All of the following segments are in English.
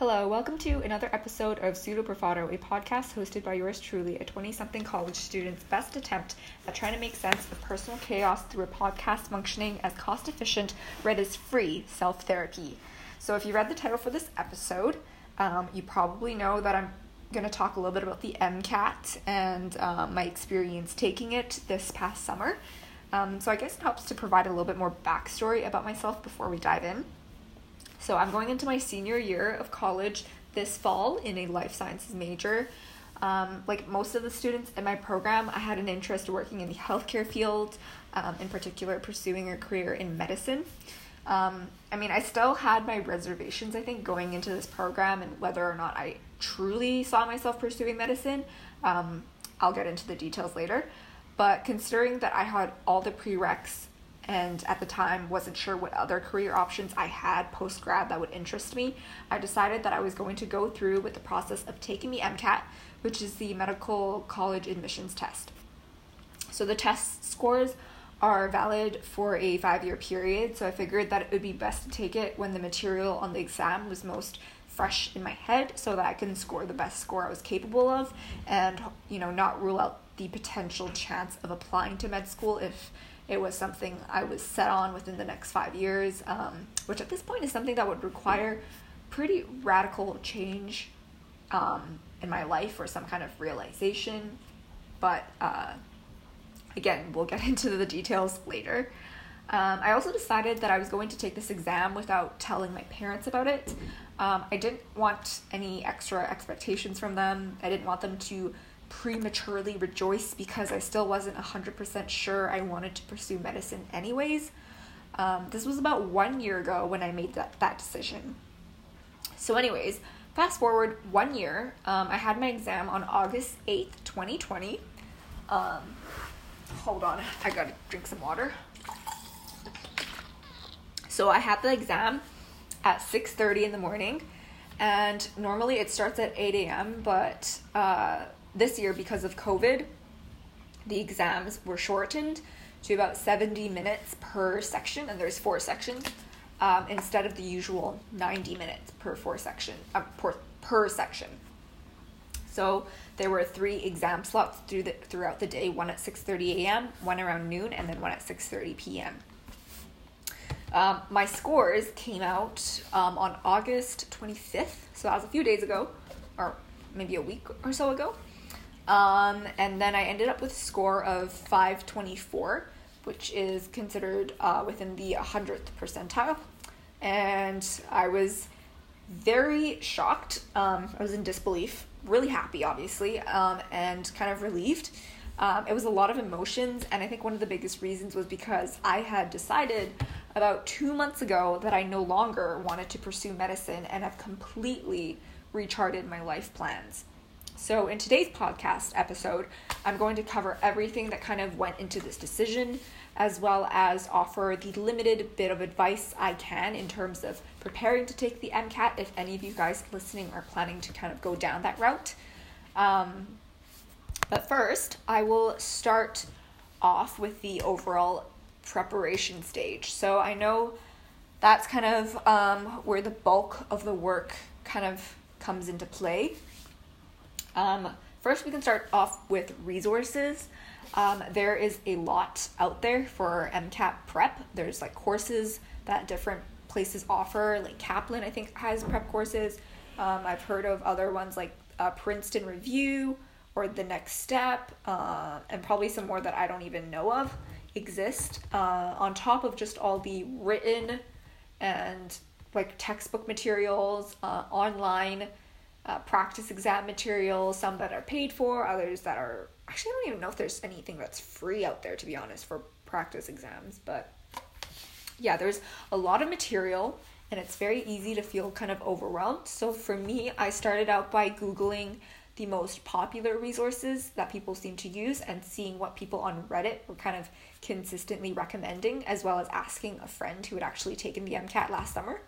Hello, welcome to another episode of Pseudo Bravado, a podcast hosted by yours truly, a 20 something college student's best attempt at trying to make sense of personal chaos through a podcast functioning as cost efficient, read as free self therapy. So, if you read the title for this episode, um, you probably know that I'm going to talk a little bit about the MCAT and um, my experience taking it this past summer. Um, so, I guess it helps to provide a little bit more backstory about myself before we dive in. So I'm going into my senior year of college this fall in a life sciences major. Um, like most of the students in my program, I had an interest working in the healthcare field, um, in particular, pursuing a career in medicine. Um, I mean, I still had my reservations, I think, going into this program and whether or not I truly saw myself pursuing medicine. Um, I'll get into the details later. But considering that I had all the prereqs and at the time wasn't sure what other career options I had post grad that would interest me, I decided that I was going to go through with the process of taking the MCAT, which is the medical college admissions test. So the test scores are valid for a five year period, so I figured that it would be best to take it when the material on the exam was most fresh in my head so that I can score the best score I was capable of and you know not rule out the potential chance of applying to med school if it was something I was set on within the next five years, um, which at this point is something that would require pretty radical change um, in my life or some kind of realization. But uh, again, we'll get into the details later. Um, I also decided that I was going to take this exam without telling my parents about it. Um, I didn't want any extra expectations from them. I didn't want them to prematurely rejoice because I still wasn't 100% sure I wanted to pursue medicine anyways. Um, this was about one year ago when I made that, that decision. So, anyways, fast forward one year, um, I had my exam on August 8th, 2020. Um, hold on, I gotta drink some water. So, I had the exam at 6.30 in the morning and normally it starts at 8 a.m but uh, this year because of COVID, the exams were shortened to about 70 minutes per section, and there's four sections um, instead of the usual 90 minutes per four section uh, per, per section. So there were three exam slots through the, throughout the day: one at 6:30 a.m., one around noon, and then one at 6:30 p.m. Um, my scores came out um, on August 25th, so that was a few days ago, or maybe a week or so ago. Um, and then I ended up with a score of 524, which is considered uh, within the 100th percentile. And I was very shocked. Um, I was in disbelief, really happy, obviously, um, and kind of relieved. Um, it was a lot of emotions, and I think one of the biggest reasons was because I had decided about two months ago that I no longer wanted to pursue medicine and have completely recharted my life plans. So, in today's podcast episode, I'm going to cover everything that kind of went into this decision, as well as offer the limited bit of advice I can in terms of preparing to take the MCAT if any of you guys listening are planning to kind of go down that route. Um, but first, I will start off with the overall preparation stage. So, I know that's kind of um, where the bulk of the work kind of comes into play. Um, first, we can start off with resources. Um, there is a lot out there for MCAT prep. There's like courses that different places offer. Like Kaplan, I think, has prep courses. Um, I've heard of other ones like uh, Princeton Review or The Next Step, uh, and probably some more that I don't even know of exist. Uh, on top of just all the written and like textbook materials, uh, online uh, practice exam materials, some that are paid for, others that are actually, I don't even know if there's anything that's free out there to be honest for practice exams, but yeah, there's a lot of material and it's very easy to feel kind of overwhelmed. So for me, I started out by Googling the most popular resources that people seem to use and seeing what people on Reddit were kind of consistently recommending, as well as asking a friend who had actually taken the MCAT last summer.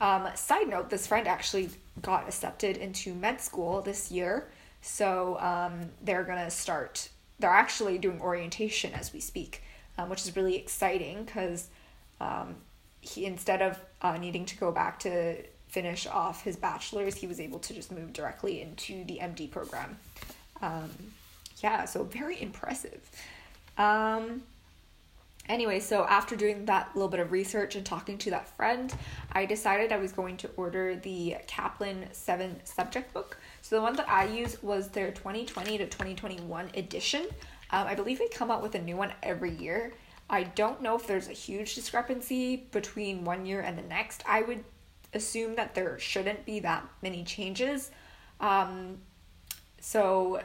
Um, side note, this friend actually got accepted into med school this year. So um, they're going to start, they're actually doing orientation as we speak, um, which is really exciting because um, he, instead of uh, needing to go back to finish off his bachelor's, he was able to just move directly into the MD program. Um, yeah, so very impressive. Um, anyway, so after doing that little bit of research and talking to that friend, I decided I was going to order the Kaplan 7 subject book. So the one that I used was their 2020 to 2021 edition. Um, I believe they come out with a new one every year. I don't know if there's a huge discrepancy between one year and the next. I would assume that there shouldn't be that many changes. Um, so,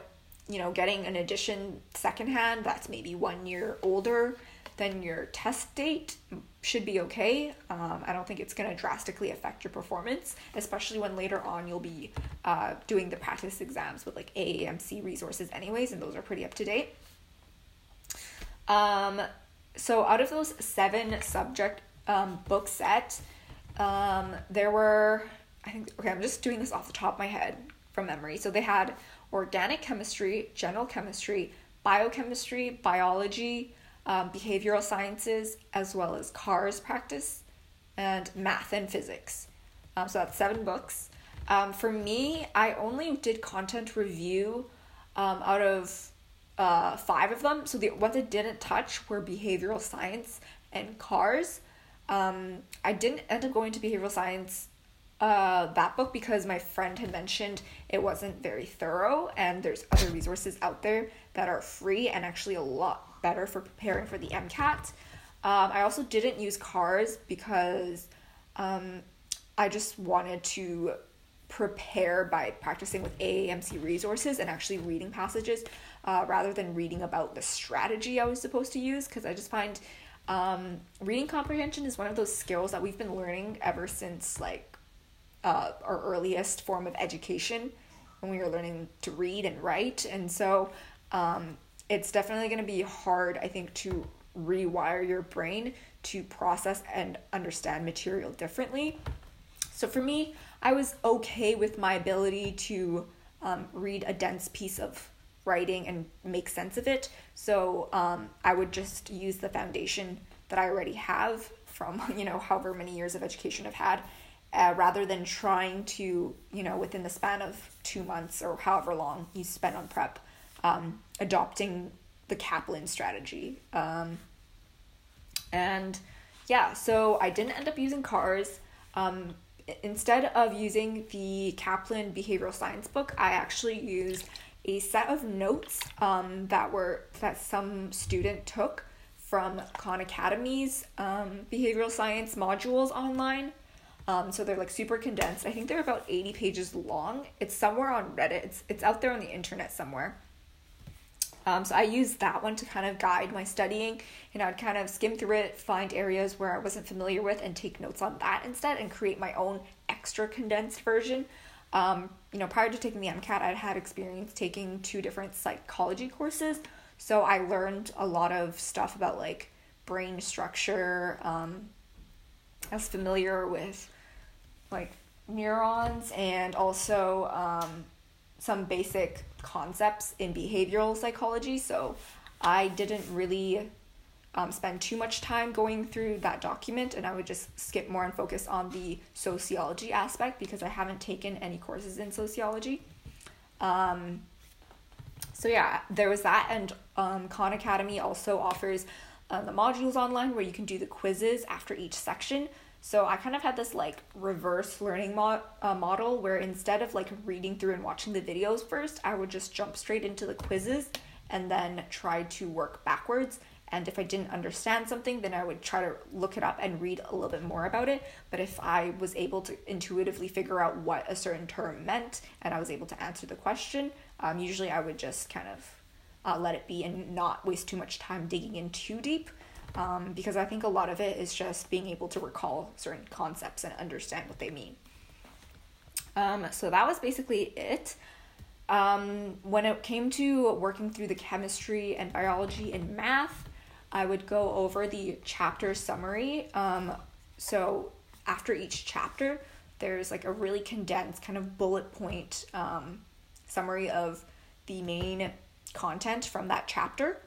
you know, getting an edition secondhand that's maybe one year older than your test date should be okay. Um, I don't think it's going to drastically affect your performance, especially when later on you'll be uh, doing the practice exams with like AAMC resources, anyways, and those are pretty up to date. Um, so out of those seven subject um, book set, um, there were I think okay, I'm just doing this off the top of my head from memory. So they had organic chemistry, general chemistry, biochemistry, biology, um, behavioral sciences, as well as cars practice, and math and physics. Um, so that's seven books. Um, for me, I only did content review um, out of uh, five of them. So the ones I didn't touch were behavioral science and cars. Um, I didn't end up going to behavioral science uh, that book because my friend had mentioned it wasn't very thorough and there's other resources out there that are free and actually a lot better for preparing for the MCAT. Um, I also didn't use cars because um, I just wanted to prepare by practicing with AAMC resources and actually reading passages uh, rather than reading about the strategy I was supposed to use because I just find um, reading comprehension is one of those skills that we've been learning ever since like uh, our earliest form of education when we were learning to read and write and so um, it's definitely going to be hard I think to rewire your brain to process and understand material differently so for me I was okay with my ability to um, read a dense piece of writing and make sense of it. So um, I would just use the foundation that I already have from, you know, however many years of education I've had, uh, rather than trying to, you know, within the span of two months or however long you spend on prep, um, adopting the Kaplan strategy. Um, and yeah, so I didn't end up using cars. Um, instead of using the Kaplan behavioral science book, I actually used a set of notes um, that were that some student took from Khan Academy's um, behavioral science modules online. Um, so they're like super condensed. I think they're about 80 pages long. It's somewhere on Reddit. It's it's out there on the internet somewhere. Um, so I used that one to kind of guide my studying, and I'd kind of skim through it, find areas where I wasn't familiar with, and take notes on that instead, and create my own extra condensed version. Um, you know, prior to taking the MCAT, I'd had experience taking two different psychology courses, so I learned a lot of stuff about like brain structure. Um, I was familiar with like neurons and also um, some basic concepts in behavioral psychology. So I didn't really um, spend too much time going through that document, and I would just skip more and focus on the sociology aspect because I haven't taken any courses in sociology. Um, so yeah, there was that, and um, Khan Academy also offers uh, the modules online where you can do the quizzes after each section. So I kind of had this like reverse learning mo- uh, model where instead of like reading through and watching the videos first, I would just jump straight into the quizzes and then try to work backwards. And if I didn't understand something, then I would try to look it up and read a little bit more about it. But if I was able to intuitively figure out what a certain term meant and I was able to answer the question, um, usually I would just kind of uh, let it be and not waste too much time digging in too deep um, because I think a lot of it is just being able to recall certain concepts and understand what they mean. Um, so that was basically it. Um, when it came to working through the chemistry and biology and math, I would go over the chapter summary. Um, so after each chapter, there's like a really condensed kind of bullet point um, summary of the main content from that chapter.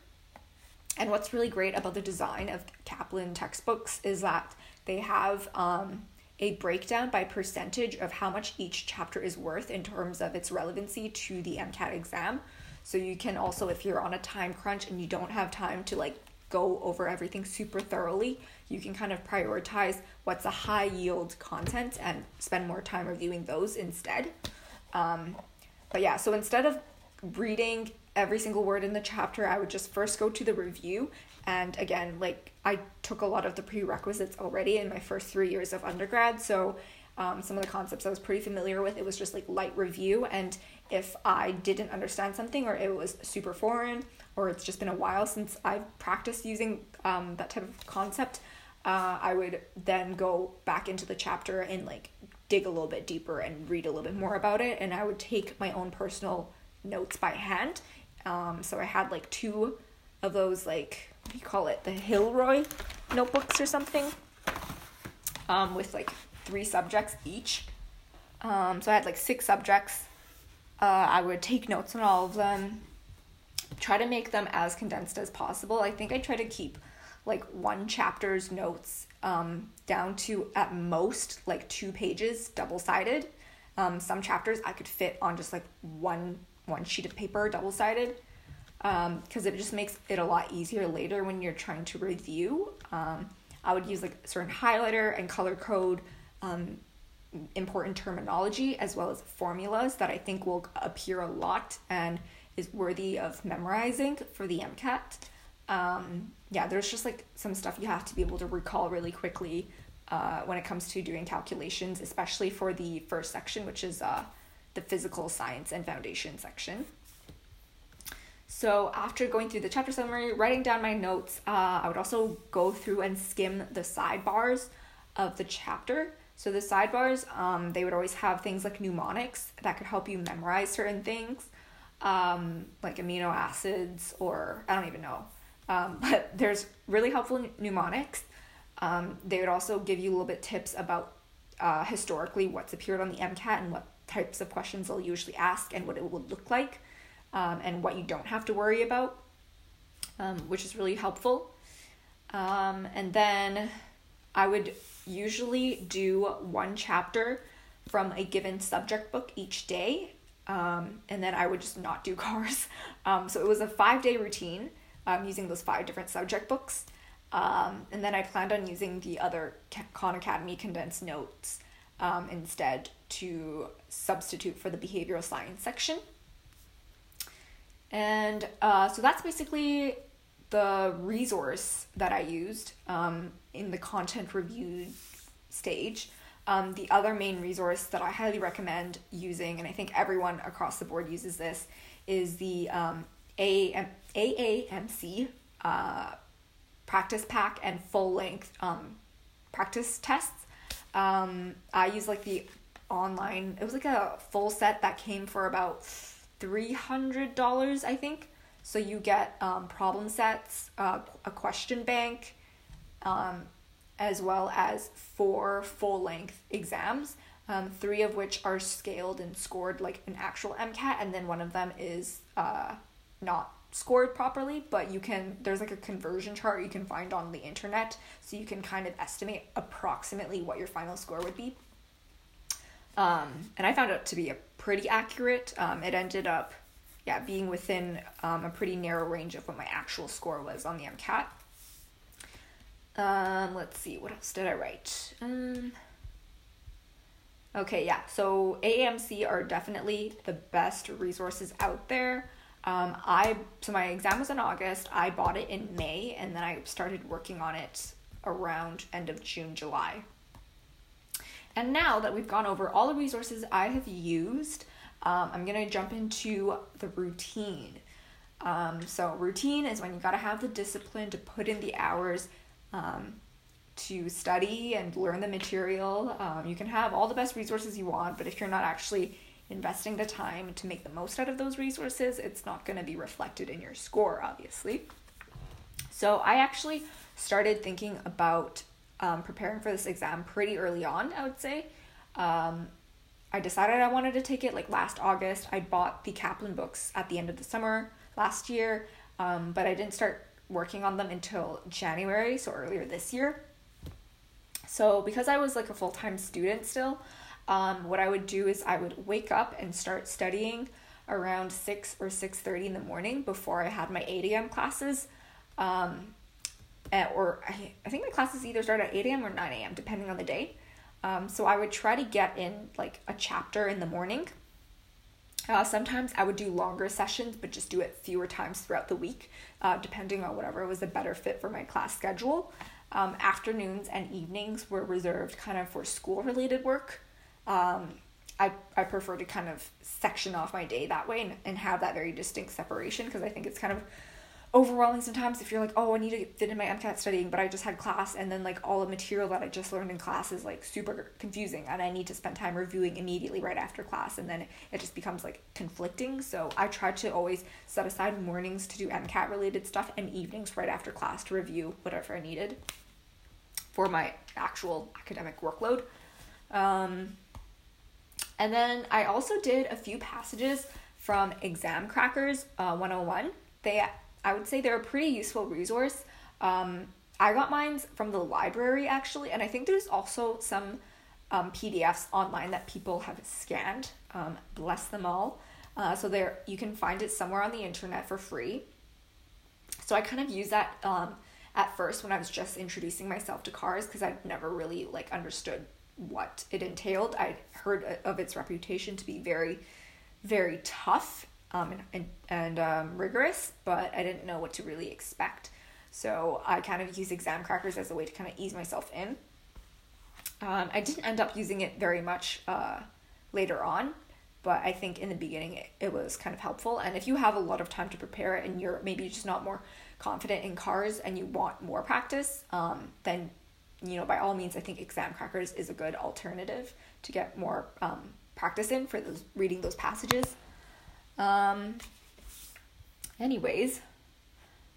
And what's really great about the design of Kaplan textbooks is that they have um, a breakdown by percentage of how much each chapter is worth in terms of its relevancy to the MCAT exam. So you can also, if you're on a time crunch and you don't have time to like go over everything super thoroughly, you can kind of prioritize what's a high yield content and spend more time reviewing those instead. Um, but yeah, so instead of reading every single word in the chapter, I would just first go to the review. And again, like I took a lot of the prerequisites already in my first three years of undergrad. So um, some of the concepts I was pretty familiar with, it was just like light review. And if I didn't understand something or it was super foreign or it's just been a while since I've practiced using um, that type of concept, uh, I would then go back into the chapter and like dig a little bit deeper and read a little bit more about it. And I would take my own personal notes by hand. Um, so I had like two of those, like, what do you call it? The Hilroy notebooks or something um, with like three subjects each. Um, so I had like six subjects. Uh, I would take notes on all of them, try to make them as condensed as possible. I think I try to keep like one chapter's notes um, down to at most like two pages, double sided. Um, some chapters I could fit on just like one one sheet of paper, double sided, because um, it just makes it a lot easier later when you're trying to review. Um, I would use like a certain highlighter and color code um, important terminology as well as formulas that I think will appear a lot and is worthy of memorizing for the MCAT. Um, yeah, there's just like some stuff you have to be able to recall really quickly uh, when it comes to doing calculations, especially for the first section, which is uh, the physical science and foundation section. So after going through the chapter summary, writing down my notes, uh, I would also go through and skim the sidebars of the chapter so the sidebars, um, they would always have things like mnemonics that could help you memorize certain things, um, like amino acids or I don't even know. Um, but there's really helpful mnemonics. Um, they would also give you a little bit tips about uh, historically what's appeared on the MCAT and what types of questions they'll usually ask and what it would look like, um, and what you don't have to worry about, um, which is really helpful. and then I would usually do one chapter from a given subject book each day. Um, and then I would just not do cars. Um, so it was a five day routine um, using those five different subject books. Um, and then I planned on using the other Khan Academy condensed notes um, instead to substitute for the behavioral science section. And uh, so that's basically the resource that I used um, in the content review stage. Um, the other main resource that I highly recommend using, and I think everyone across the board uses this, is the um, AM, AAMC uh, practice pack and full length um, practice tests. Um, I use like the online, it was like a full set that came for about $300, I think. So you get um, problem sets, uh, a question bank, um, as well as four full length exams, um, three of which are scaled and scored like an actual MCAT, and then one of them is uh, not scored properly, but you can, there's like a conversion chart you can find on the internet, so you can kind of estimate approximately what your final score would be. Um, and I found it to be a pretty accurate. Um, it ended up yeah, being within um, a pretty narrow range of what my actual score was on the MCAT. Um, let's see, what else did I write? Um, okay, yeah, so AAMC are definitely the best resources out there. Um, I so my exam was in August. I bought it in May, and then I started working on it around end of June, July. And now that we've gone over all the resources I have used, um, I'm gonna jump into the routine. Um, so, routine is when you gotta have the discipline to put in the hours um, to study and learn the material. Um, you can have all the best resources you want, but if you're not actually investing the time to make the most out of those resources, it's not gonna be reflected in your score, obviously. So, I actually started thinking about um, preparing for this exam pretty early on, I would say. Um, I decided I wanted to take it like last August. I bought the Kaplan books at the end of the summer last year, um, but I didn't start working on them until January, so earlier this year. So because I was like a full time student still, um, what I would do is I would wake up and start studying around six or six thirty in the morning before I had my eight a.m. classes. Um, or I, I think my classes either start at eight a.m. or nine a.m. depending on the day. Um, so I would try to get in like a chapter in the morning. Uh, sometimes I would do longer sessions, but just do it fewer times throughout the week, uh, depending on whatever was a better fit for my class schedule. Um, afternoons and evenings were reserved kind of for school related work. Um, I, I prefer to kind of section off my day that way and, and have that very distinct separation because I think it's kind of overwhelming sometimes if you're like, oh, I need to fit in my MCAT studying, but I just had class and then like all the material that I just learned in class is like super confusing and I need to spend time reviewing immediately right after class and then it just becomes like conflicting. So I try to always set aside mornings to do MCAT related stuff and evenings right after class to review whatever I needed for my actual academic workload. Um, and then I also did a few passages from Examkrackers uh, 101. They I would say they're a pretty useful resource. Um, I got mine from the library actually, and I think there's also some um, PDFs online that people have scanned. Um, bless them all. Uh, so there, you can find it somewhere on the internet for free. So I kind of use that um, at first when I was just introducing myself to cars because I'd never really like understood what it entailed. I heard of its reputation to be very, very tough um, and, and, um, rigorous, but I didn't know what to really expect. So I kind of used Examkrackers as a way to kind of ease myself in. Um, I didn't end up using it very much uh, later on, but I think in the beginning it, it was kind of helpful. And if you have a lot of time to prepare and you're maybe just not more confident in cars and you want more practice, um, then you know by all means I think Examkrackers is a good alternative to get more um, practice in for those reading those passages. Um, anyways,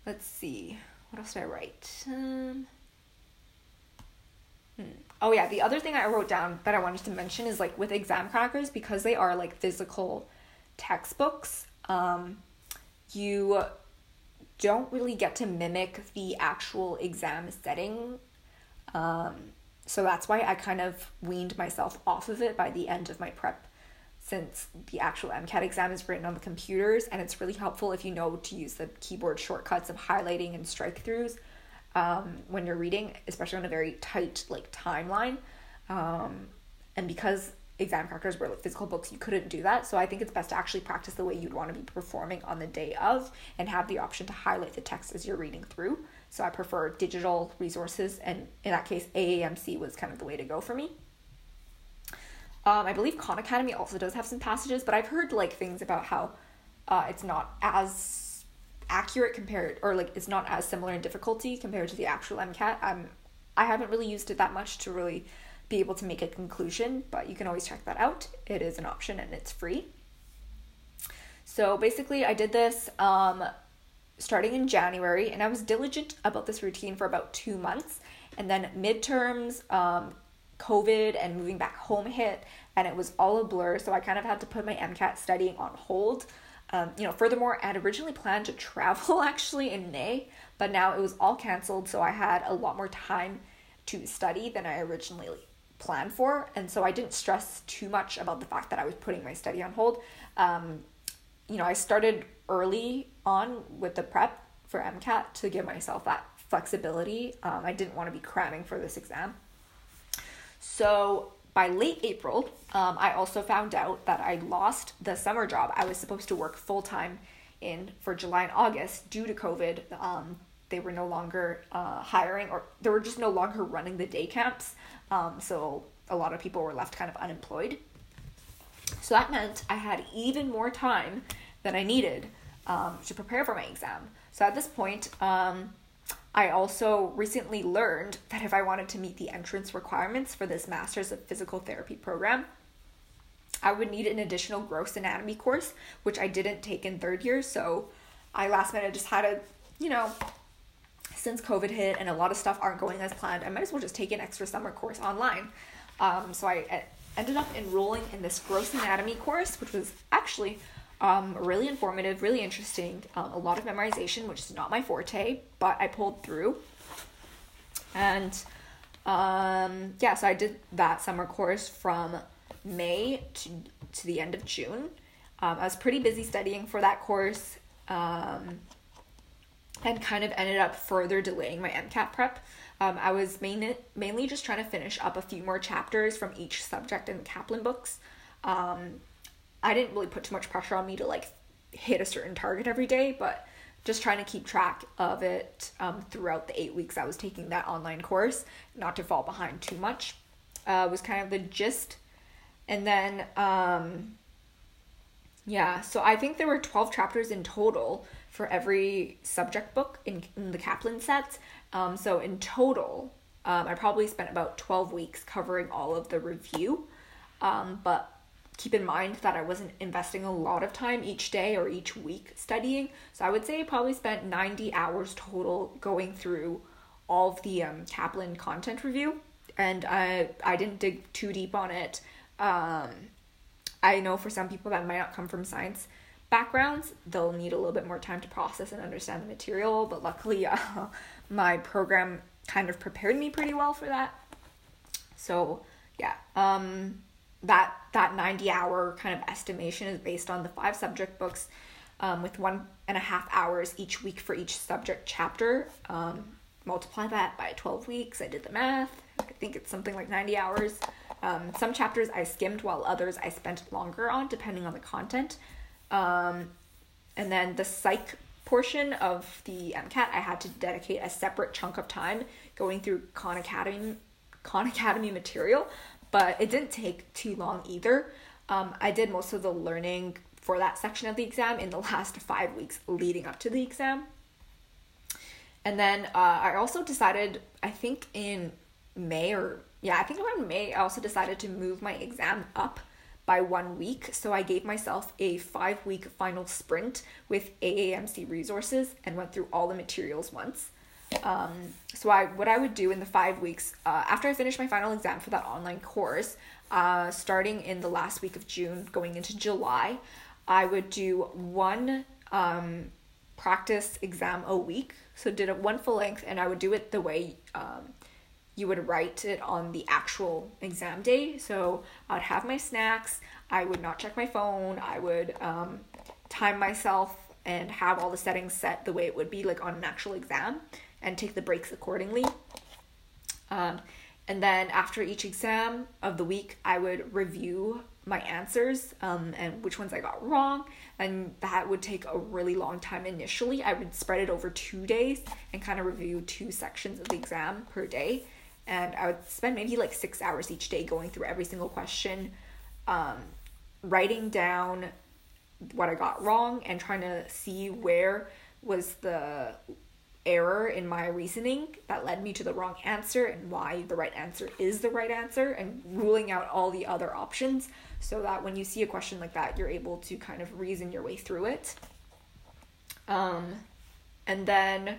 let's see. What else did I write? Um, hmm. Oh, yeah, the other thing I wrote down that I wanted to mention is like with Examkrackers, because they are like physical textbooks, um, you don't really get to mimic the actual exam setting. Um, so that's why I kind of weaned myself off of it by the end of my prep since the actual MCAT exam is written on the computers and it's really helpful if you know to use the keyboard shortcuts of highlighting and strike throughs um, when you're reading, especially on a very tight like timeline. Um, and because Examkrackers were like physical books, you couldn't do that. So I think it's best to actually practice the way you'd want to be performing on the day of and have the option to highlight the text as you're reading through. So I prefer digital resources, and in that case, AAMC was kind of the way to go for me. Um, I believe Khan Academy also does have some passages, but I've heard like things about how uh, it's not as accurate compared, or like it's not as similar in difficulty compared to the actual MCAT. Um, I haven't really used it that much to really be able to make a conclusion, but you can always check that out. It is an option and it's free. So basically, I did this um, starting in January, and I was diligent about this routine for about two months. And then midterms, um, COVID and moving back home hit, and it was all a blur. So I kind of had to put my MCAT studying on hold. Um, you know, furthermore, I had originally planned to travel actually in May, but now it was all canceled. So I had a lot more time to study than I originally planned for. And so I didn't stress too much about the fact that I was putting my study on hold. Um, you know, I started early on with the prep for MCAT to give myself that flexibility. Um, I didn't want to be cramming for this exam. So by late April, um, I also found out that I lost the summer job I was supposed to work full time in for July and August due to COVID. Um, they were no longer uh, hiring, or they were just no longer running the day camps. Um, so a lot of people were left kind of unemployed. So that meant I had even more time than I needed um, to prepare for my exam. So at this point, um, I also recently learned that if I wanted to meet the entrance requirements for this Masters of Physical Therapy program, I would need an additional gross anatomy course, which I didn't take in third year. So I last minute just had a, you know, since COVID hit and a lot of stuff aren't going as planned, I might as well just take an extra summer course online. Um, so I ended up enrolling in this gross anatomy course, which was actually um, really informative, really interesting. Um, a lot of memorization, which is not my forte, but I pulled through. And Um, yeah, so I did that summer course from May to, to the end of June. Um, I was pretty busy studying for that course um, and kind of ended up further delaying my MCAT prep. Um, I was main, mainly just trying to finish up a few more chapters from each subject in the Kaplan books. Um, I didn't really put too much pressure on me to like hit a certain target every day, but just trying to keep track of it um, throughout the eight weeks I was taking that online course, not to fall behind too much, uh, was kind of the gist. And then, um, yeah, so I think there were 12 chapters in total for every subject book in, in the Kaplan sets. Um, so in total, um, I probably spent about 12 weeks covering all of the review. Um, but keep in mind that I wasn't investing a lot of time each day or each week studying. So I would say I probably spent 90 hours total going through all of the um, Kaplan content review. And I, I didn't dig too deep on it. Um, I know for some people that might not come from science backgrounds, they'll need a little bit more time to process and understand the material. But luckily, uh, my program kind of prepared me pretty well for that. So yeah, um, that that 90 hour kind of estimation is based on the five subject books um, with one and a half hours each week for each subject chapter. Um, multiply that by 12 weeks. I did the math. I think it's something like 90 hours. Um, some chapters i skimmed while others i spent longer on depending on the content. Um, and then the psych portion of the mcat i had to dedicate a separate chunk of time going through khan academy khan academy material but it didn't take too long either. Um, I did most of the learning for that section of the exam in the last five weeks leading up to the exam. And then uh, I also decided, I think in May or yeah, I think around May, I also decided to move my exam up by one week. So I gave myself a five week final sprint with AAMC resources and went through all the materials once. Um, so I what I would do in the five weeks uh, after I finished my final exam for that online course, uh, starting in the last week of June, going into July, I would do one um, practice exam a week. So did it one full length, and I would do it the way um, you would write it on the actual exam day. So I'd have my snacks. I would not check my phone. I would um, time myself and have all the settings set the way it would be like on an actual exam and take the breaks accordingly. Um, and then after each exam of the week, I would review my answers um, and which ones I got wrong. And that would take a really long time initially. I would spread it over two days and kind of review two sections of the exam per day. And I would spend maybe like six hours each day going through every single question, um, writing down what I got wrong and trying to see where was the error in my reasoning that led me to the wrong answer and why the right answer is the right answer and ruling out all the other options so that when you see a question like that you're able to kind of reason your way through it. Um, and then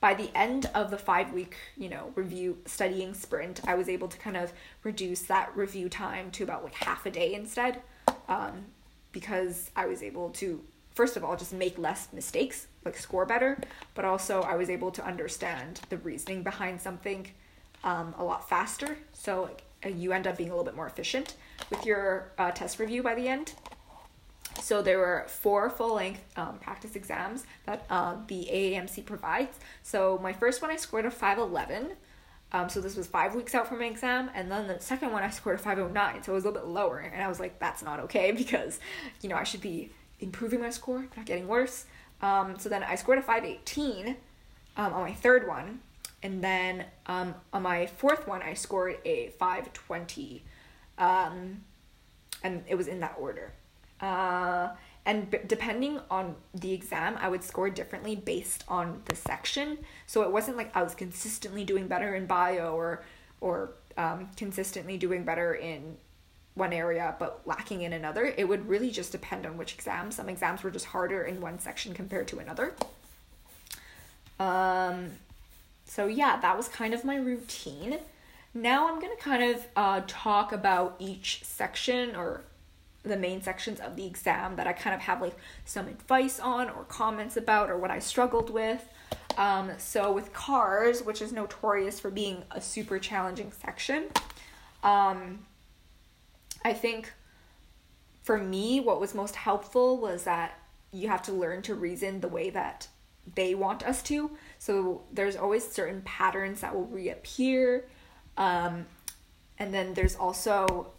by the end of the five week you know review studying sprint i was able to kind of reduce that review time to about like half a day instead um, because i was able to first of all just make less mistakes like score better but also i was able to understand the reasoning behind something um, a lot faster. So uh, you end up being a little bit more efficient with your uh, test review by the end. So there were four full-length um, practice exams that uh, the aamc provides. So my first one i scored a 511 um, so this was five weeks out from my exam, and then the second one I scored a 509, so it was a little bit lower, and I was like, that's not okay because, you know, I should be improving my score, not getting worse. Um, so then I scored a 518 um, on my third one. And then um, on my fourth one, I scored a 520. Um, and it was in that order. Uh, and b- depending on the exam, I would score differently based on the section. So it wasn't like I was consistently doing better in bio or or um, consistently doing better in one area but lacking in another. It would really just depend on which exam. Some exams were just harder in one section compared to another. Um, so yeah, that was kind of my routine. Now I'm gonna kind of uh, talk about each section or the main sections of the exam that I kind of have like some advice on or comments about or what I struggled with. Um, so with cars, which is notorious for being a super challenging section, um, I think for me, what was most helpful was that you have to learn to reason the way that they want us to. So there's always certain patterns that will reappear. Um, and then there's also,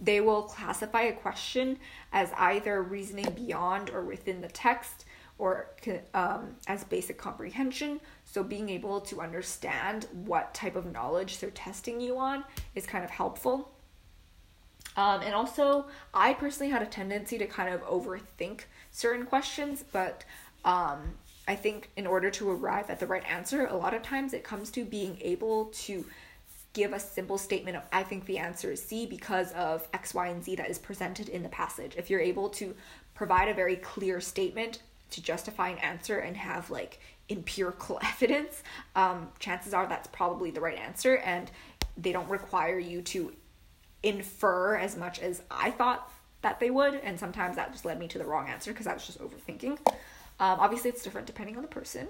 they will classify a question as either reasoning beyond or within the text or um, as basic comprehension. So being able to understand what type of knowledge they're testing you on is kind of helpful. Um, and also, I personally had a tendency to kind of overthink certain questions, but um, I think in order to arrive at the right answer, a lot of times it comes to being able to give a simple statement of I think the answer is C because of X, Y, and Z that is presented in the passage. If you're able to provide a very clear statement to justify an answer and have like empirical evidence, um, chances are that's probably the right answer, and they don't require you to infer as much as I thought that they would, and sometimes that just led me to the wrong answer because I was just overthinking. Um, obviously, it's different depending on the person.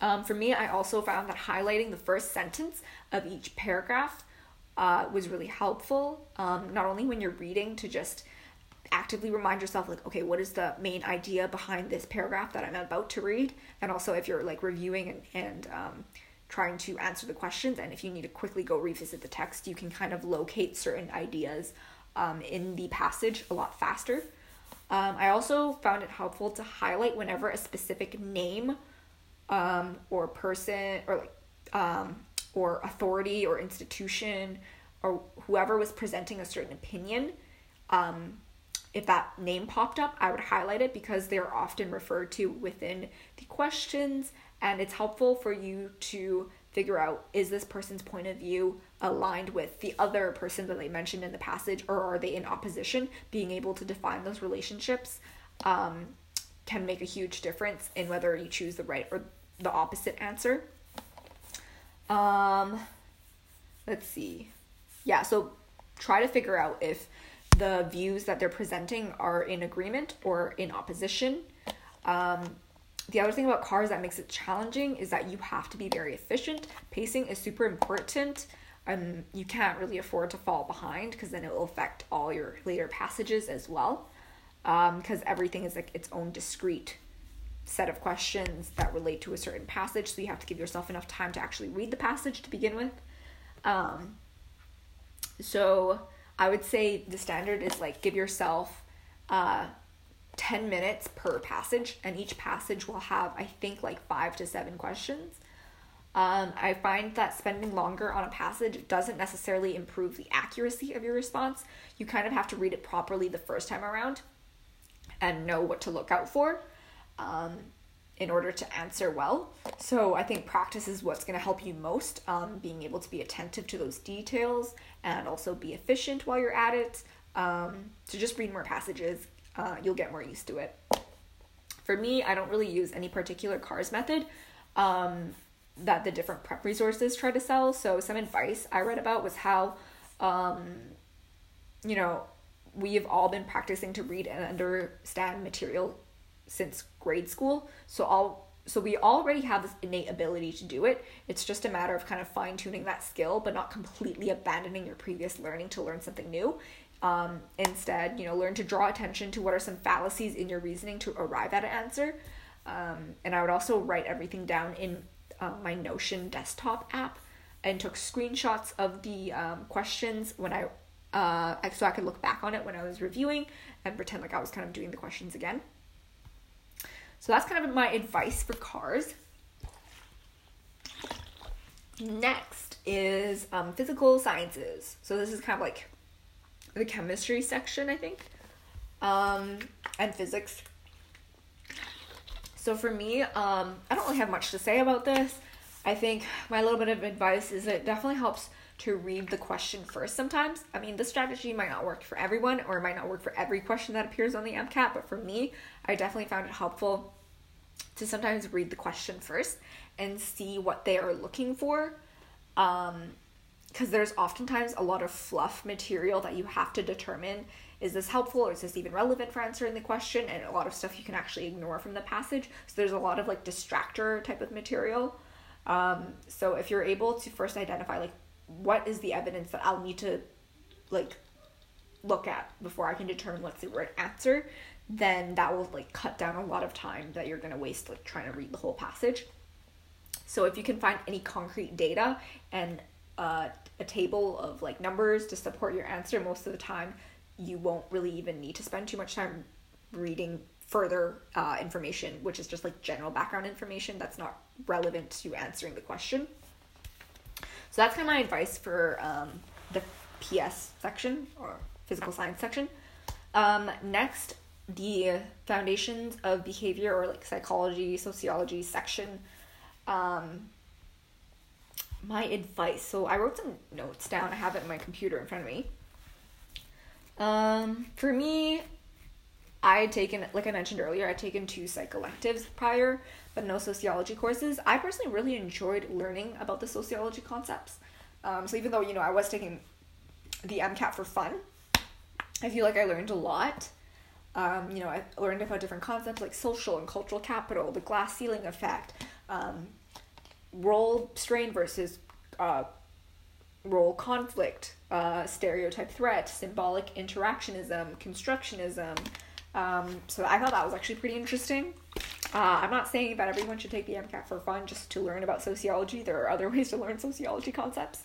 Um, for me, I also found that highlighting the first sentence of each paragraph uh, was really helpful. Um, not only when you're reading to just actively remind yourself, like, okay, what is the main idea behind this paragraph that I'm about to read, and also if you're like reviewing and, and um, trying to answer the questions, and if you need to quickly go revisit the text, you can kind of locate certain ideas um, in the passage a lot faster. Um, I also found it helpful to highlight whenever a specific name um, or person or like um, or authority or institution or whoever was presenting a certain opinion um, if that name popped up i would highlight it because they're often referred to within the questions and it's helpful for you to figure out is this person's point of view aligned with the other person that they mentioned in the passage or are they in opposition? Being able to define those relationships um, can make a huge difference in whether you choose the right or the opposite answer. Um, let's see. Yeah so try to figure out if the views that they're presenting are in agreement or in opposition. Um, the other thing about cars that makes it challenging is that you have to be very efficient. Pacing is super important. Um, you can't really afford to fall behind because then it will affect all your later passages as well. Because um, everything is like its own discrete set of questions that relate to a certain passage, so you have to give yourself enough time to actually read the passage to begin with. Um, so I would say the standard is like give yourself uh, 10 minutes per passage, and each passage will have, I think, like five to seven questions. Um, I find that spending longer on a passage doesn't necessarily improve the accuracy of your response. You kind of have to read it properly the first time around and know what to look out for um, in order to answer well. So I think practice is what's going to help you most, um, being able to be attentive to those details and also be efficient while you're at it. Um, so just read more passages, uh, you'll get more used to it. For me, I don't really use any particular CARS method um, that the different prep resources try to sell. So, some advice I read about was how, um, you know, we have all been practicing to read and understand material since grade school. So, all so we already have this innate ability to do it. It's just a matter of kind of fine tuning that skill, but not completely abandoning your previous learning to learn something new. Um, instead, you know, learn to draw attention to what are some fallacies in your reasoning to arrive at an answer. Um, and I would also write everything down in uh, my Notion desktop app and took screenshots of the um, questions when I, uh, so I could look back on it when I was reviewing and pretend like I was kind of doing the questions again. So that's kind of my advice for cars. Next is um, physical sciences. So this is kind of like the chemistry section, I think, um, and physics. So for me, um, I don't really have much to say about this. I think my little bit of advice is it definitely helps to read the question first sometimes. I mean, this strategy might not work for everyone or it might not work for every question that appears on the MCAT, but for me, I definitely found it helpful to sometimes read the question first and see what they are looking for. Um, because there's oftentimes a lot of fluff material that you have to determine is this helpful or is this even relevant for answering the question? And a lot of stuff you can actually ignore from the passage. So there's a lot of like distractor type of material. Um, so if you're able to first identify like what is the evidence that I'll need to like look at before I can determine what's the right answer, then that will like cut down a lot of time that you're gonna waste like trying to read the whole passage. So if you can find any concrete data and uh, a table of like numbers to support your answer, most of the time you won't really even need to spend too much time reading further uh, information, which is just like general background information that's not relevant to answering the question. So that's kind of my advice for um, the PS section or physical science section. Um, next, the foundations of behavior or like psychology, sociology section. Um, my advice. So I wrote some notes down. I have it in my computer in front of me. Um, for me, I had taken, like I mentioned earlier, I'd taken two psych electives prior, but no sociology courses. I personally really enjoyed learning about the sociology concepts. Um, so even though, you know, I was taking the MCAT for fun, I feel like I learned a lot. Um, you know, I learned about different concepts like social and cultural capital, the glass ceiling effect, um, role strain versus uh, role conflict, uh, stereotype threat, symbolic interactionism, constructionism. Um, so I thought that was actually pretty interesting. Uh, I'm not saying that everyone should take the MCAT for fun just to learn about sociology. There are other ways to learn sociology concepts.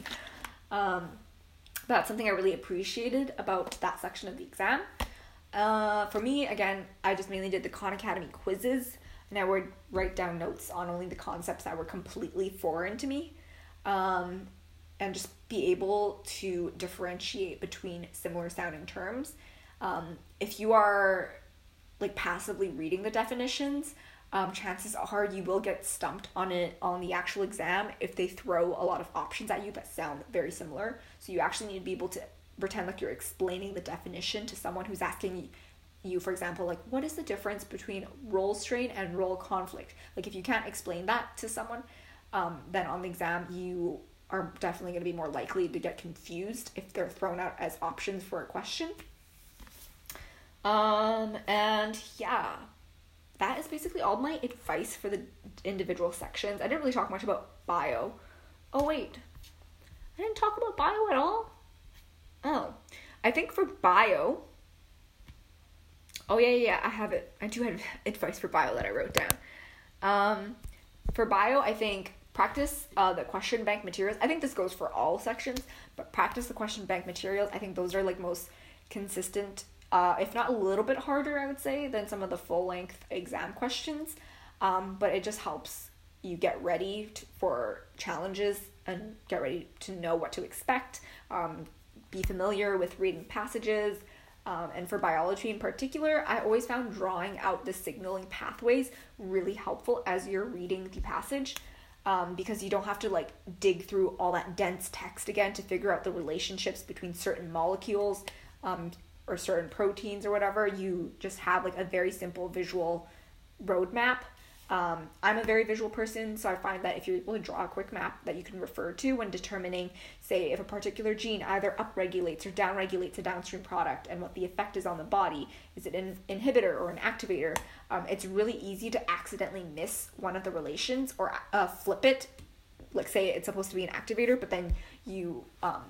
Um, that's something I really appreciated about that section of the exam. Uh, for me, again, I just mainly did the Khan Academy quizzes, and I would write down notes on only the concepts that were completely foreign to me, um, and just be able to differentiate between similar sounding terms. Um, if you are like passively reading the definitions, um, chances are you will get stumped on it on the actual exam if they throw a lot of options at you that sound very similar. So you actually need to be able to pretend like you're explaining the definition to someone who's asking you, for example, like what is the difference between role strain and role conflict? Like if you can't explain that to someone, um, then on the exam you are definitely going to be more likely to get confused if they're thrown out as options for a question. Um, and yeah, that is basically all my advice for the individual sections. I didn't really talk much about bio. Oh, wait. I didn't talk about bio at all? Oh. I think for bio. Oh, yeah, yeah. I have it. I do have advice for bio that I wrote down. Um, for bio, I think practice uh, the question bank materials. I think this goes for all sections, but practice the question bank materials. I think those are like most consistent uh, if not a little bit harder, I would say, than some of the full length exam questions. Um, but it just helps you get ready to, for challenges and get ready to know what to expect, um, be familiar with reading passages. Um, and for biology in particular, I always found drawing out the signaling pathways really helpful as you're reading the passage. Um, because you don't have to like dig through all that dense text again to figure out the relationships between certain molecules. Um, or certain proteins or whatever, you just have like a very simple visual roadmap. Um, I'm a very visual person, so I find that if you're able to draw a quick map that you can refer to when determining, say, if a particular gene either upregulates or downregulates a downstream product and what the effect is on the body, is it an inhibitor or an activator? Um, it's really easy to accidentally miss one of the relations or uh, flip it. Like, say it's supposed to be an activator, but then you um,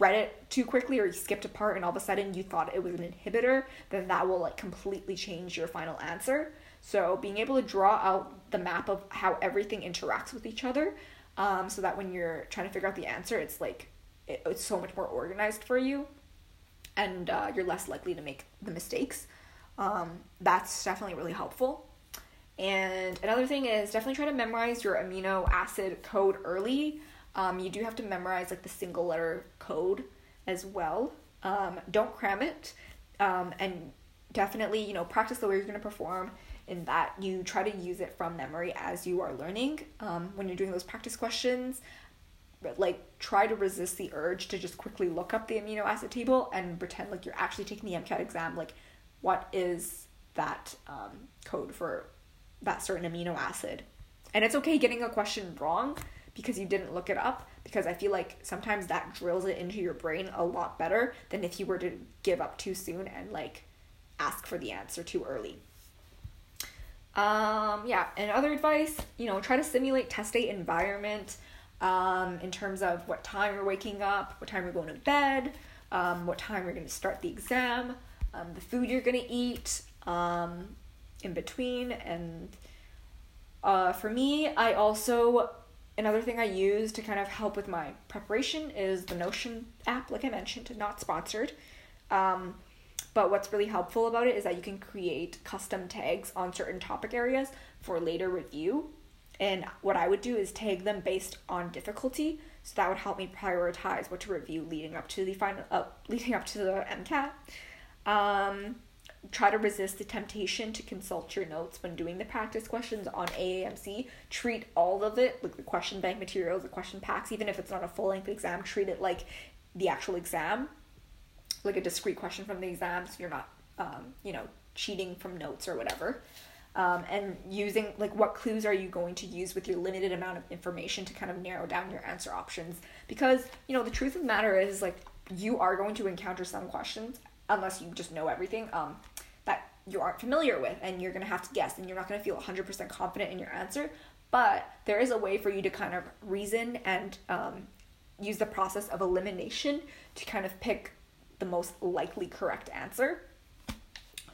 read it too quickly or you skipped a part and all of a sudden you thought it was an inhibitor, then that will like completely change your final answer. So being able to draw out the map of how everything interacts with each other, um, so that when you're trying to figure out the answer, it's like it, it's so much more organized for you, and uh, you're less likely to make the mistakes. Um, that's definitely really helpful. And another thing is definitely try to memorize your amino acid code early. Um, you do have to memorize like the single letter code as well. Um, don't cram it, um, and definitely you know practice the way you're going to perform. In that you try to use it from memory as you are learning. Um, when you're doing those practice questions, like try to resist the urge to just quickly look up the amino acid table and pretend like you're actually taking the MCAT exam. Like, what is that um, code for that certain amino acid? And it's okay getting a question wrong because you didn't look it up because I feel like sometimes that drills it into your brain a lot better than if you were to give up too soon and like ask for the answer too early. Um, yeah, and other advice, you know, try to simulate test day environment um, in terms of what time you're waking up, what time you're going to bed, um, what time you're going to start the exam, um, the food you're going to eat um, in between. And uh, for me, I also, another thing I use to kind of help with my preparation is the Notion app, like I mentioned, not sponsored. Um, but what's really helpful about it is that you can create custom tags on certain topic areas for later review. And what I would do is tag them based on difficulty. So that would help me prioritize what to review leading up to the final, uh, leading up to the MCAT. Um, try to resist the temptation to consult your notes when doing the practice questions on AAMC. Treat all of it, like the question bank materials, the question packs, even if it's not a full length exam, treat it like the actual exam, like a discrete question from the exam, so you're not, um, you know, cheating from notes or whatever. Um, and using like what clues are you going to use with your limited amount of information to kind of narrow down your answer options? Because you know the truth of the matter is like you are going to encounter some questions unless you just know everything um, that you aren't familiar with and you're going to have to guess and you're not going to feel 100% confident in your answer. But there is a way for you to kind of reason and um, use the process of elimination to kind of pick the most likely correct answer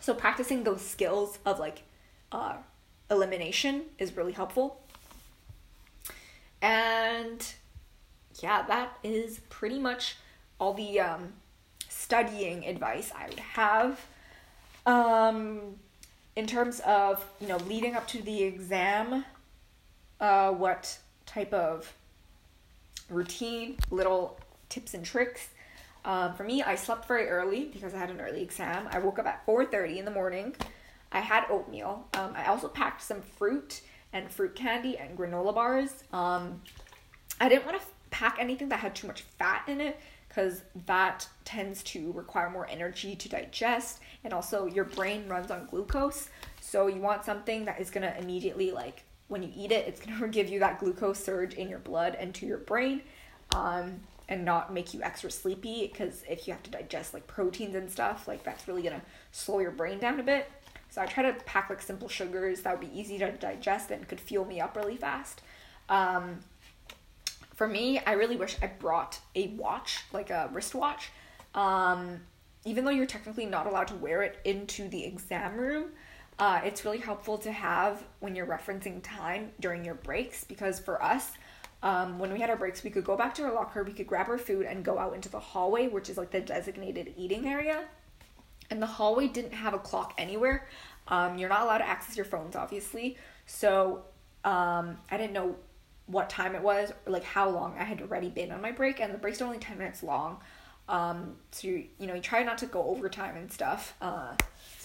so practicing those skills of like uh, elimination is really helpful. And yeah, that is pretty much all the um, studying advice I would have. Um, in terms of, you know, leading up to the exam, uh, what type of routine, little tips and tricks. Um, for me, I slept very early because I had an early exam. I woke up at 4:30 in the morning. I had oatmeal. Um, I also packed some fruit and fruit candy and granola bars. Um, I didn't want to pack anything that had too much fat in it because that tends to require more energy to digest and also your brain runs on glucose so you want something that is going to immediately like when you eat it it's going to give you that glucose surge in your blood and to your brain um, and not make you extra sleepy because if you have to digest like proteins and stuff like that's really to slow your brain down a bit so I try to pack like simple sugars that would be easy to digest and could fuel me up really fast. Um, for me, I really wish I brought a watch, like a wristwatch. Um, even though you're technically not allowed to wear it into the exam room, uh, it's really helpful to have when you're referencing time during your breaks because for us, um, when we had our breaks, we could go back to our locker, we could grab our food and go out into the hallway, which is like the designated eating area and the hallway didn't have a clock anywhere. Um, you're not allowed to access your phones, obviously. So um, I didn't know what time it was or like how long I had already been on my break, and the break's are only ten minutes long. Um, so you you know you try not to go overtime and stuff. Uh,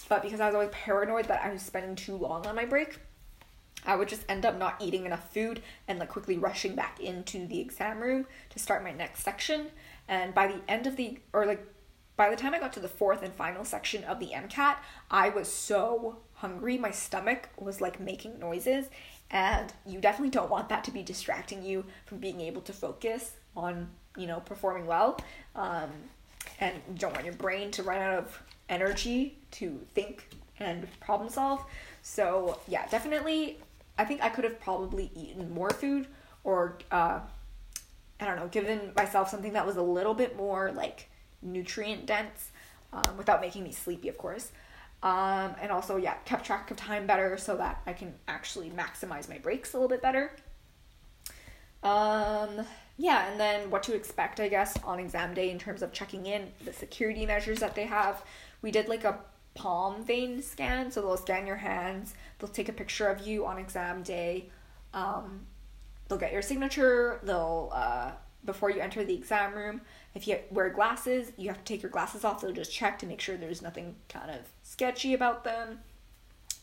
but because I was always paranoid that I was spending too long on my break, I would just end up not eating enough food and like quickly rushing back into the exam room to start my next section. And by the end of the or like by the time I got to the fourth and final section of the MCAT, I was so hungry. My stomach was like making noises, and you definitely don't want that to be distracting you from being able to focus on, you know, performing well. Um, and you don't want your brain to run out of energy to think and problem solve. So, yeah, definitely, I think I could have probably eaten more food or, uh, I don't know, given myself something that was a little bit more like nutrient dense um, without making me sleepy, of course. Um, and also, yeah, kept track of time better so that I can actually maximize my breaks a little bit better. Um, yeah, and then what to expect, I guess, on exam day in terms of checking in, the security measures that they have. We did like a palm vein scan, so they'll scan your hands, they'll take a picture of you on exam day, um, they'll get your signature, they'll, uh, before you enter the exam room, if you wear glasses, you have to take your glasses off. They'll just check to make sure there's nothing kind of sketchy about them.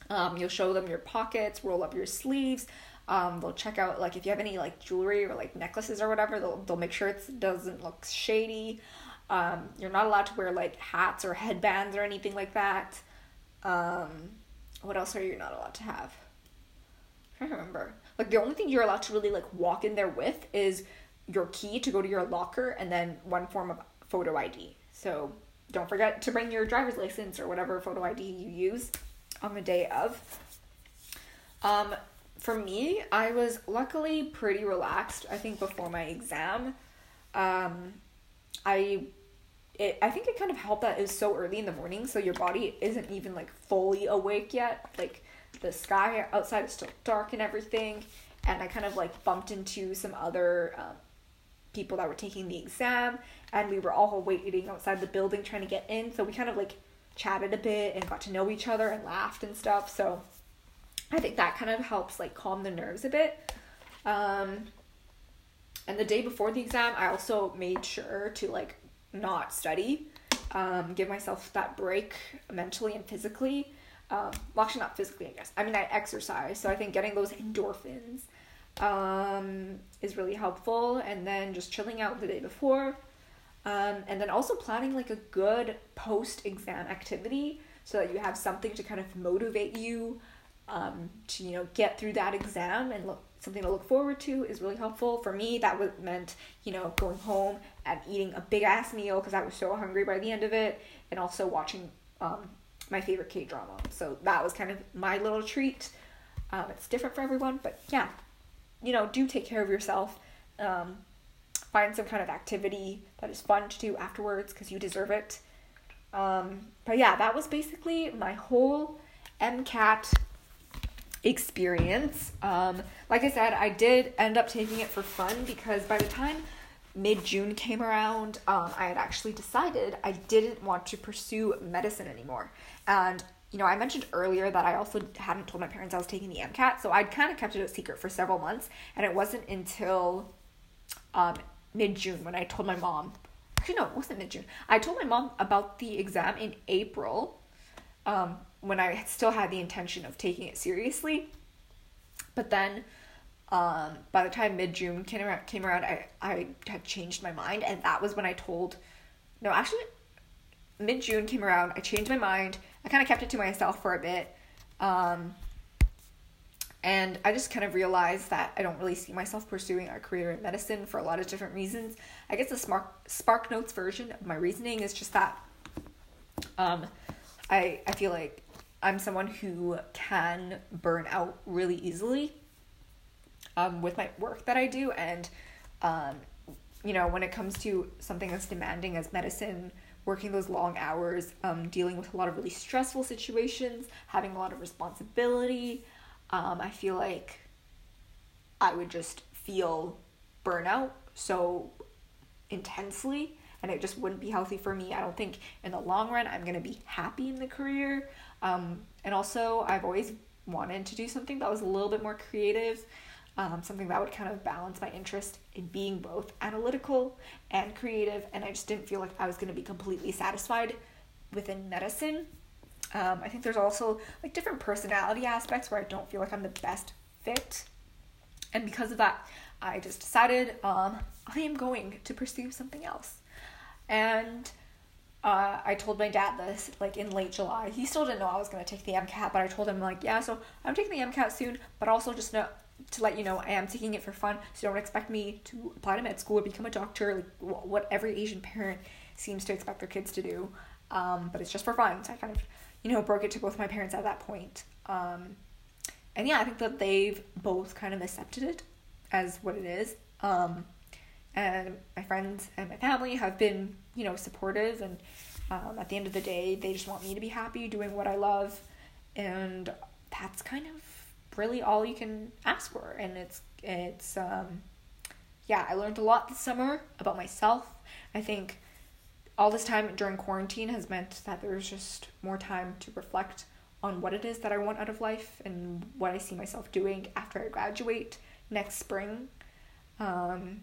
Um, you'll show them your pockets, roll up your sleeves. Um, they'll check out like if you have any like jewelry or like necklaces or whatever. They'll they'll make sure it doesn't look shady. Um, you're not allowed to wear like hats or headbands or anything like that. Um, what else are you not allowed to have? I remember. Like the only thing you're allowed to really like walk in there with is your key to go to your locker and then one form of photo ID. So don't forget to bring your driver's license or whatever photo ID you use on the day of. Um, for me, I was luckily pretty relaxed. I think before my exam, um, I it I think it kind of helped that it was so early in the morning, so your body isn't even like fully awake yet. Like the sky outside is still dark and everything, and I kind of like bumped into some other um, people that were taking the exam, and we were all waiting outside the building trying to get in. So we kind of like chatted a bit and got to know each other and laughed and stuff. So I think that kind of helps like calm the nerves a bit. Um, and the day before the exam, I also made sure to like not study, um, give myself that break mentally and physically. Um, well, actually, not physically, I guess. I mean, I exercise, so I think getting those endorphins um, is really helpful. And then just chilling out the day before. Um, and then also planning like a good post exam activity so that you have something to kind of motivate you um, to you know get through that exam and look something to look forward to is really helpful for me that was meant you know going home and eating a big ass meal because i was so hungry by the end of it and also watching um, my favorite k drama so that was kind of my little treat. Um, it's different for everyone but yeah. You know do take care of yourself. Um, find some kind of activity that is fun to do afterwards because you deserve it. Um, but yeah that was basically my whole mcat experience. Um, like I said, I did end up taking it for fun because by the time mid June came around, um, I had actually decided I didn't want to pursue medicine anymore. And you know, I mentioned earlier that I also hadn't told my parents I was taking the MCAT, so I'd kind of kept it a secret for several months, and it wasn't until um, mid June when I told my mom. Actually, no, it wasn't mid June. I told my mom about the exam in April, um, when I still had the intention of taking it seriously. But then um, by the time mid June came around, came around I, I had changed my mind. And that was when I told, no, actually, mid June came around. I changed my mind. I kind of kept it to myself for a bit. Um, and I just kind of realized that I don't really see myself pursuing a career in medicine for a lot of different reasons. I guess the Spark, Spark Notes version of my reasoning is just that um, I, I feel like I'm someone who can burn out really easily um, with my work that I do. And, um, you know, when it comes to something as demanding as medicine, working those long hours, um, dealing with a lot of really stressful situations, having a lot of responsibility, um, I feel like I would just feel burnout so intensely and it just wouldn't be healthy for me. I don't think in the long run I'm to be happy in the career. Um, and also, I've always wanted to do something that was a little bit more creative, um, something that would kind of balance my interest in being both analytical and creative. And I just didn't feel like I was going to be completely satisfied within medicine. Um, I think there's also like different personality aspects where I don't feel like I'm the best fit. And because of that, I just decided um, I am going to pursue something else. And uh, I told my dad this like in late July. He still didn't know I was gonna take the MCAT, but I told him like, yeah, so I'm taking the MCAT soon, but also just know to let you know I am taking it for fun. So don't expect me to apply to med school or become a doctor, like what every Asian parent seems to expect their kids to do. Um, but it's just for fun. So I kind of, you know, broke it to both my parents at that point. Um, and yeah, I think that they've both kind of accepted it as what it is. Um, and my friends and my family have been you know supportive and um, at the end of the day they just want me to be happy doing what i love and that's kind of really all you can ask for and it's it's um yeah i learned a lot this summer about myself i think all this time during quarantine has meant that there's just more time to reflect on what it is that i want out of life and what i see myself doing after i graduate next spring um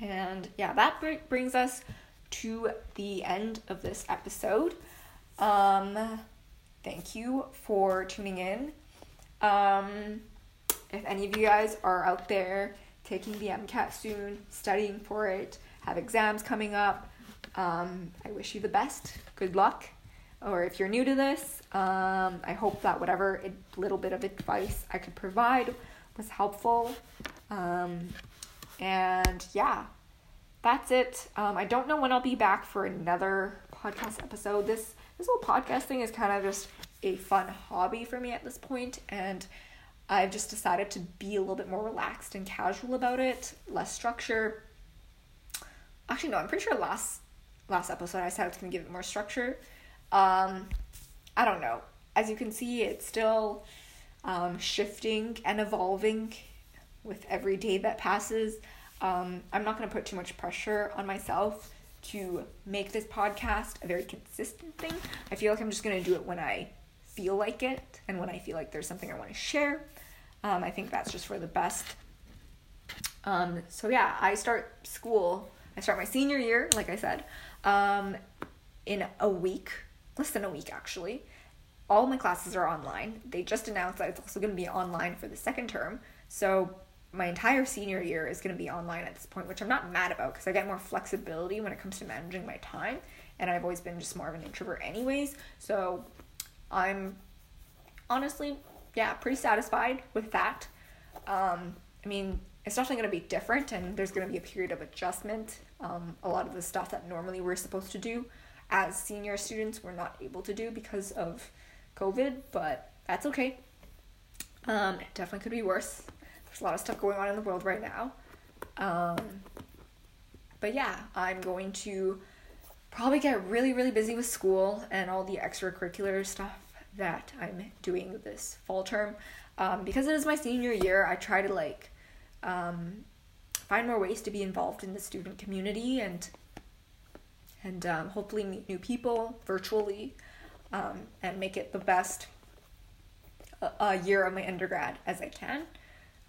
and yeah, that brings us to the end of this episode. Um, thank you for tuning in. Um, if any of you guys are out there taking the MCAT soon, studying for it, have exams coming up, um, I wish you the best. Good luck. Or if you're new to this, um, I hope that whatever little bit of advice I could provide was helpful. Um, and yeah, that's it. Um, I don't know when I'll be back for another podcast episode. This this whole podcast thing is kind of just a fun hobby for me at this point, and I've just decided to be a little bit more relaxed and casual about it, less structure. Actually, no, I'm pretty sure last last episode I said I was gonna give it more structure. Um, I don't know. As you can see, it's still um, shifting and evolving with every day that passes. Um, I'm not going to put too much pressure on myself to make this podcast a very consistent thing. I feel like I'm just going to do it when I feel like it and when I feel like there's something I want to share. Um, I think that's just for the best. Um, so, yeah, I start school, I start my senior year, like I said, um, in a week, less than a week actually. All my classes are online. They just announced that it's also going to be online for the second term. So, my entire senior year is going to be online at this point, which I'm not mad about because I get more flexibility when it comes to managing my time. And I've always been just more of an introvert, anyways. So I'm honestly, yeah, pretty satisfied with that. Um, I mean, it's definitely going to be different, and there's going to be a period of adjustment. Um, a lot of the stuff that normally we're supposed to do as senior students, we're not able to do because of COVID, but that's okay. Um, it definitely could be worse. There's a lot of stuff going on in the world right now. Um, but yeah, I'm going to probably get really, really busy with school and all the extracurricular stuff that I'm doing this fall term. Um, because it is my senior year, I try to like um, find more ways to be involved in the student community and and um, hopefully meet new people virtually um, and make it the best uh, uh, year of my undergrad as I can.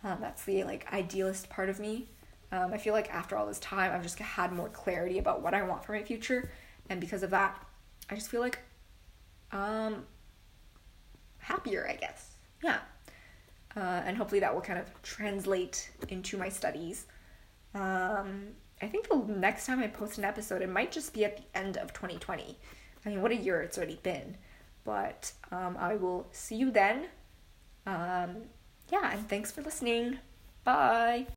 Um, that's the like idealist part of me. Um, I feel like after all this time, I've just had more clarity about what I want for my future, and because of that, I just feel like um happier, I guess. Yeah. Uh, and hopefully that will kind of translate into my studies. Um, I think the next time I post an episode, it might just be at the end of 2020. I mean, what a year it's already been. But um, I will see you then. Um, yeah, and thanks for listening. Bye.